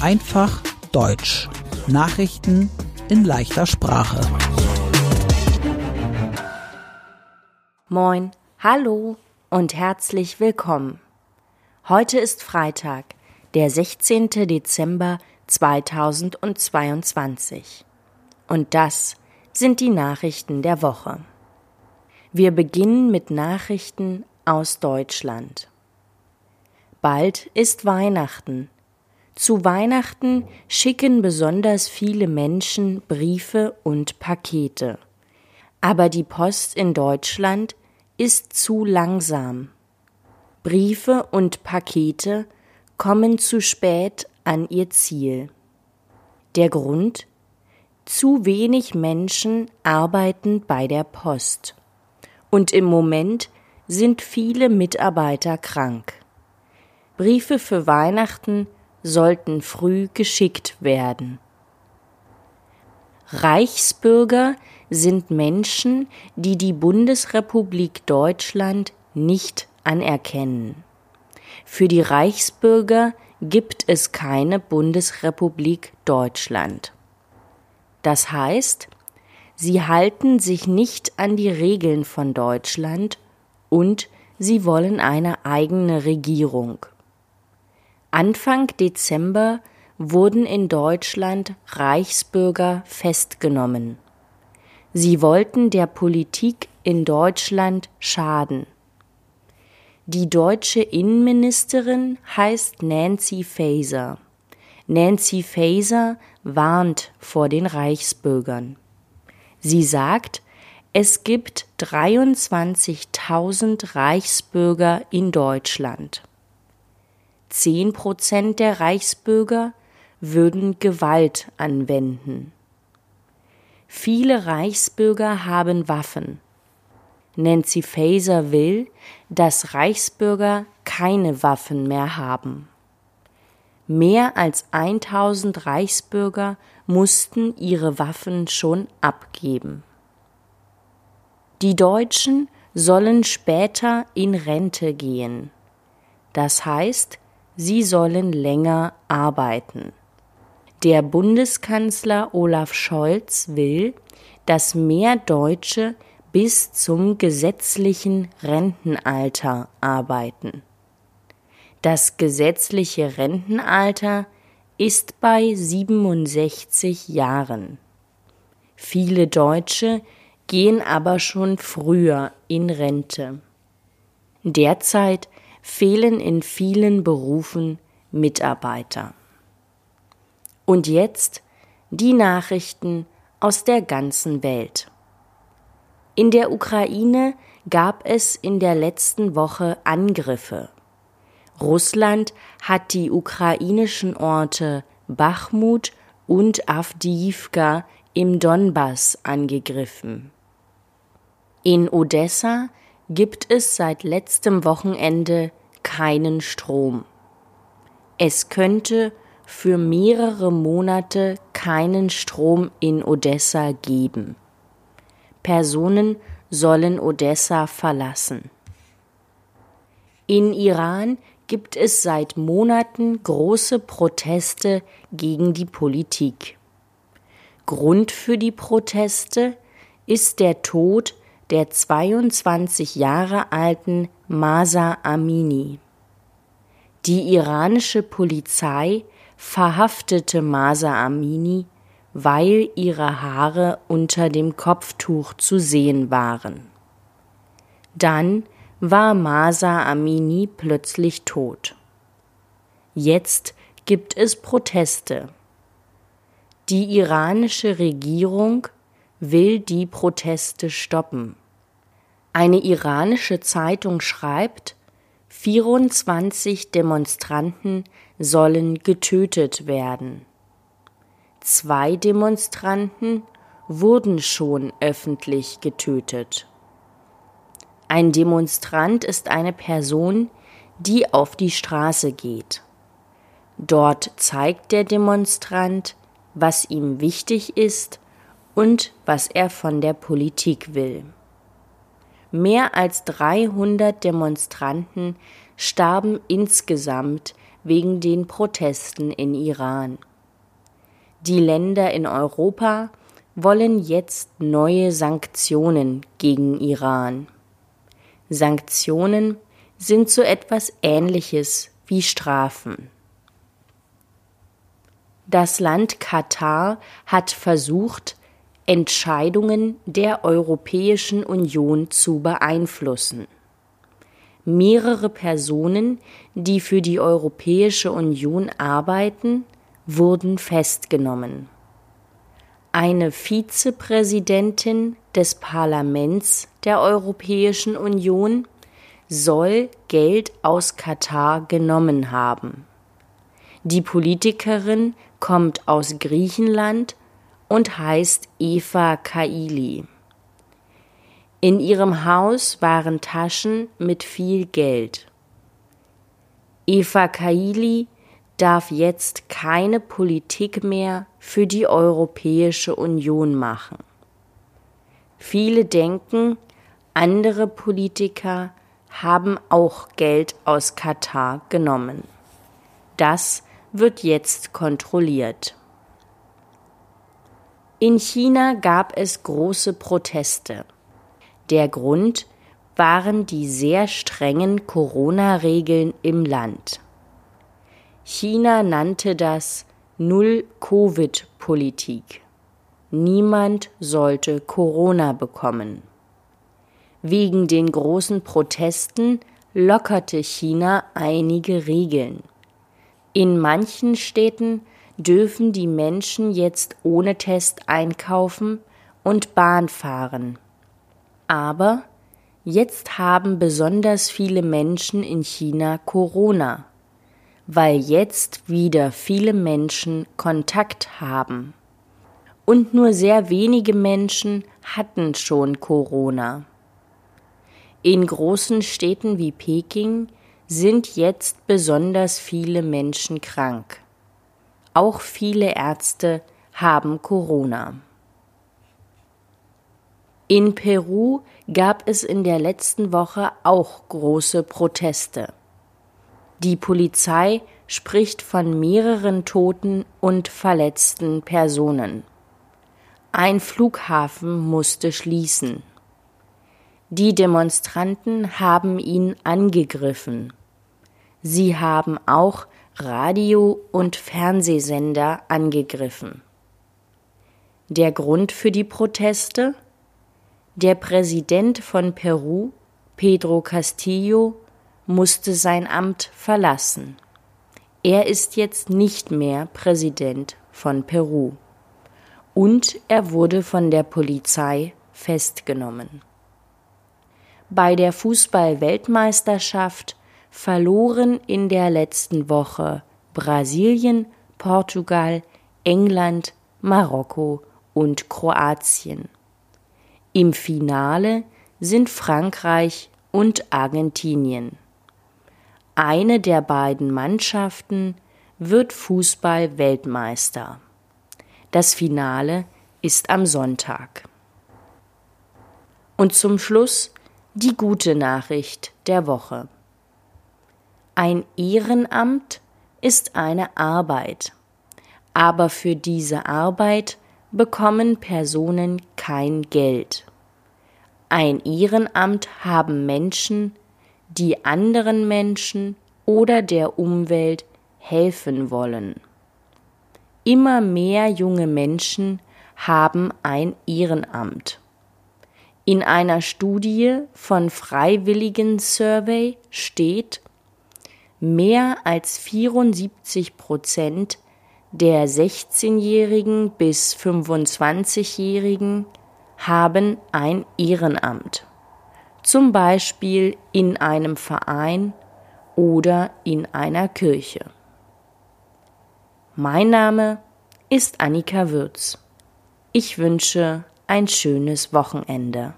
Einfach Deutsch. Nachrichten in leichter Sprache. Moin, hallo und herzlich willkommen. Heute ist Freitag, der 16. Dezember 2022. Und das sind die Nachrichten der Woche. Wir beginnen mit Nachrichten aus Deutschland. Bald ist Weihnachten. Zu Weihnachten schicken besonders viele Menschen Briefe und Pakete. Aber die Post in Deutschland ist zu langsam. Briefe und Pakete kommen zu spät an ihr Ziel. Der Grund? Zu wenig Menschen arbeiten bei der Post. Und im Moment sind viele Mitarbeiter krank. Briefe für Weihnachten sollten früh geschickt werden. Reichsbürger sind Menschen, die die Bundesrepublik Deutschland nicht anerkennen. Für die Reichsbürger gibt es keine Bundesrepublik Deutschland. Das heißt, sie halten sich nicht an die Regeln von Deutschland und sie wollen eine eigene Regierung. Anfang Dezember wurden in Deutschland Reichsbürger festgenommen. Sie wollten der Politik in Deutschland schaden. Die deutsche Innenministerin heißt Nancy Faeser. Nancy Faeser warnt vor den Reichsbürgern. Sie sagt, es gibt 23.000 Reichsbürger in Deutschland. Zehn Prozent der Reichsbürger würden Gewalt anwenden. Viele Reichsbürger haben Waffen. Nancy Faeser will, dass Reichsbürger keine Waffen mehr haben. Mehr als 1000 Reichsbürger mussten ihre Waffen schon abgeben. Die Deutschen sollen später in Rente gehen. Das heißt, sie sollen länger arbeiten. Der Bundeskanzler Olaf Scholz will, dass mehr Deutsche bis zum gesetzlichen Rentenalter arbeiten. Das gesetzliche Rentenalter ist bei 67 Jahren. Viele Deutsche gehen aber schon früher in Rente. Derzeit fehlen in vielen Berufen Mitarbeiter. Und jetzt die Nachrichten aus der ganzen Welt. In der Ukraine gab es in der letzten Woche Angriffe. Russland hat die ukrainischen Orte Bachmut und Avdiivka im Donbass angegriffen. In Odessa gibt es seit letztem Wochenende keinen Strom. Es könnte für mehrere Monate keinen Strom in Odessa geben. Personen sollen Odessa verlassen. In Iran gibt es seit Monaten große Proteste gegen die Politik. Grund für die Proteste ist der Tod der 22 Jahre alten Masa Amini. Die iranische Polizei verhaftete Masa Amini weil ihre Haare unter dem Kopftuch zu sehen waren. Dann war Masa Amini plötzlich tot. Jetzt gibt es Proteste. Die iranische Regierung will die Proteste stoppen. Eine iranische Zeitung schreibt, 24 Demonstranten sollen getötet werden. Zwei Demonstranten wurden schon öffentlich getötet. Ein Demonstrant ist eine Person, die auf die Straße geht. Dort zeigt der Demonstrant, was ihm wichtig ist und was er von der Politik will. Mehr als 300 Demonstranten starben insgesamt wegen den Protesten in Iran. Die Länder in Europa wollen jetzt neue Sanktionen gegen Iran. Sanktionen sind so etwas Ähnliches wie Strafen. Das Land Katar hat versucht, Entscheidungen der Europäischen Union zu beeinflussen. Mehrere Personen, die für die Europäische Union arbeiten, wurden festgenommen. Eine Vizepräsidentin des Parlaments der Europäischen Union soll Geld aus Katar genommen haben. Die Politikerin kommt aus Griechenland und heißt Eva Kaili. In ihrem Haus waren Taschen mit viel Geld. Eva Kaili darf jetzt keine Politik mehr für die Europäische Union machen. Viele denken, andere Politiker haben auch Geld aus Katar genommen. Das wird jetzt kontrolliert. In China gab es große Proteste. Der Grund waren die sehr strengen Corona-Regeln im Land. China nannte das Null-Covid-Politik. Niemand sollte Corona bekommen. Wegen den großen Protesten lockerte China einige Regeln. In manchen Städten dürfen die Menschen jetzt ohne Test einkaufen und Bahn fahren. Aber jetzt haben besonders viele Menschen in China Corona, weil jetzt wieder viele Menschen Kontakt haben. Und nur sehr wenige Menschen hatten schon Corona. In großen Städten wie Peking sind jetzt besonders viele Menschen krank. Auch viele Ärzte haben Corona. In Peru gab es in der letzten Woche auch große Proteste. Die Polizei spricht von mehreren toten und verletzten Personen. Ein Flughafen musste schließen. Die Demonstranten haben ihn angegriffen. Sie haben auch Radio- und Fernsehsender angegriffen. Der Grund für die Proteste? Der Präsident von Peru, Pedro Castillo, musste sein Amt verlassen. Er ist jetzt nicht mehr Präsident von Peru. Und er wurde von der Polizei festgenommen. Bei der Fußball-Weltmeisterschaft verloren in der letzten Woche Brasilien, Portugal, England, Marokko und Kroatien. Im Finale sind Frankreich und Argentinien. Eine der beiden Mannschaften wird Fußball-Weltmeister. Das Finale ist am Sonntag. Und zum Schluss die gute Nachricht der Woche. Ein Ehrenamt ist eine Arbeit, aber für diese Arbeit bekommen Personen kein Geld. Ein Ehrenamt haben Menschen, die anderen Menschen oder der Umwelt helfen wollen. Immer mehr junge Menschen haben ein Ehrenamt. In einer Studie von Freiwilligen Survey steht, Mehr als 74 Prozent der 16-Jährigen bis 25-Jährigen haben ein Ehrenamt, zum Beispiel in einem Verein oder in einer Kirche. Mein Name ist Annika Würz. Ich wünsche ein schönes Wochenende.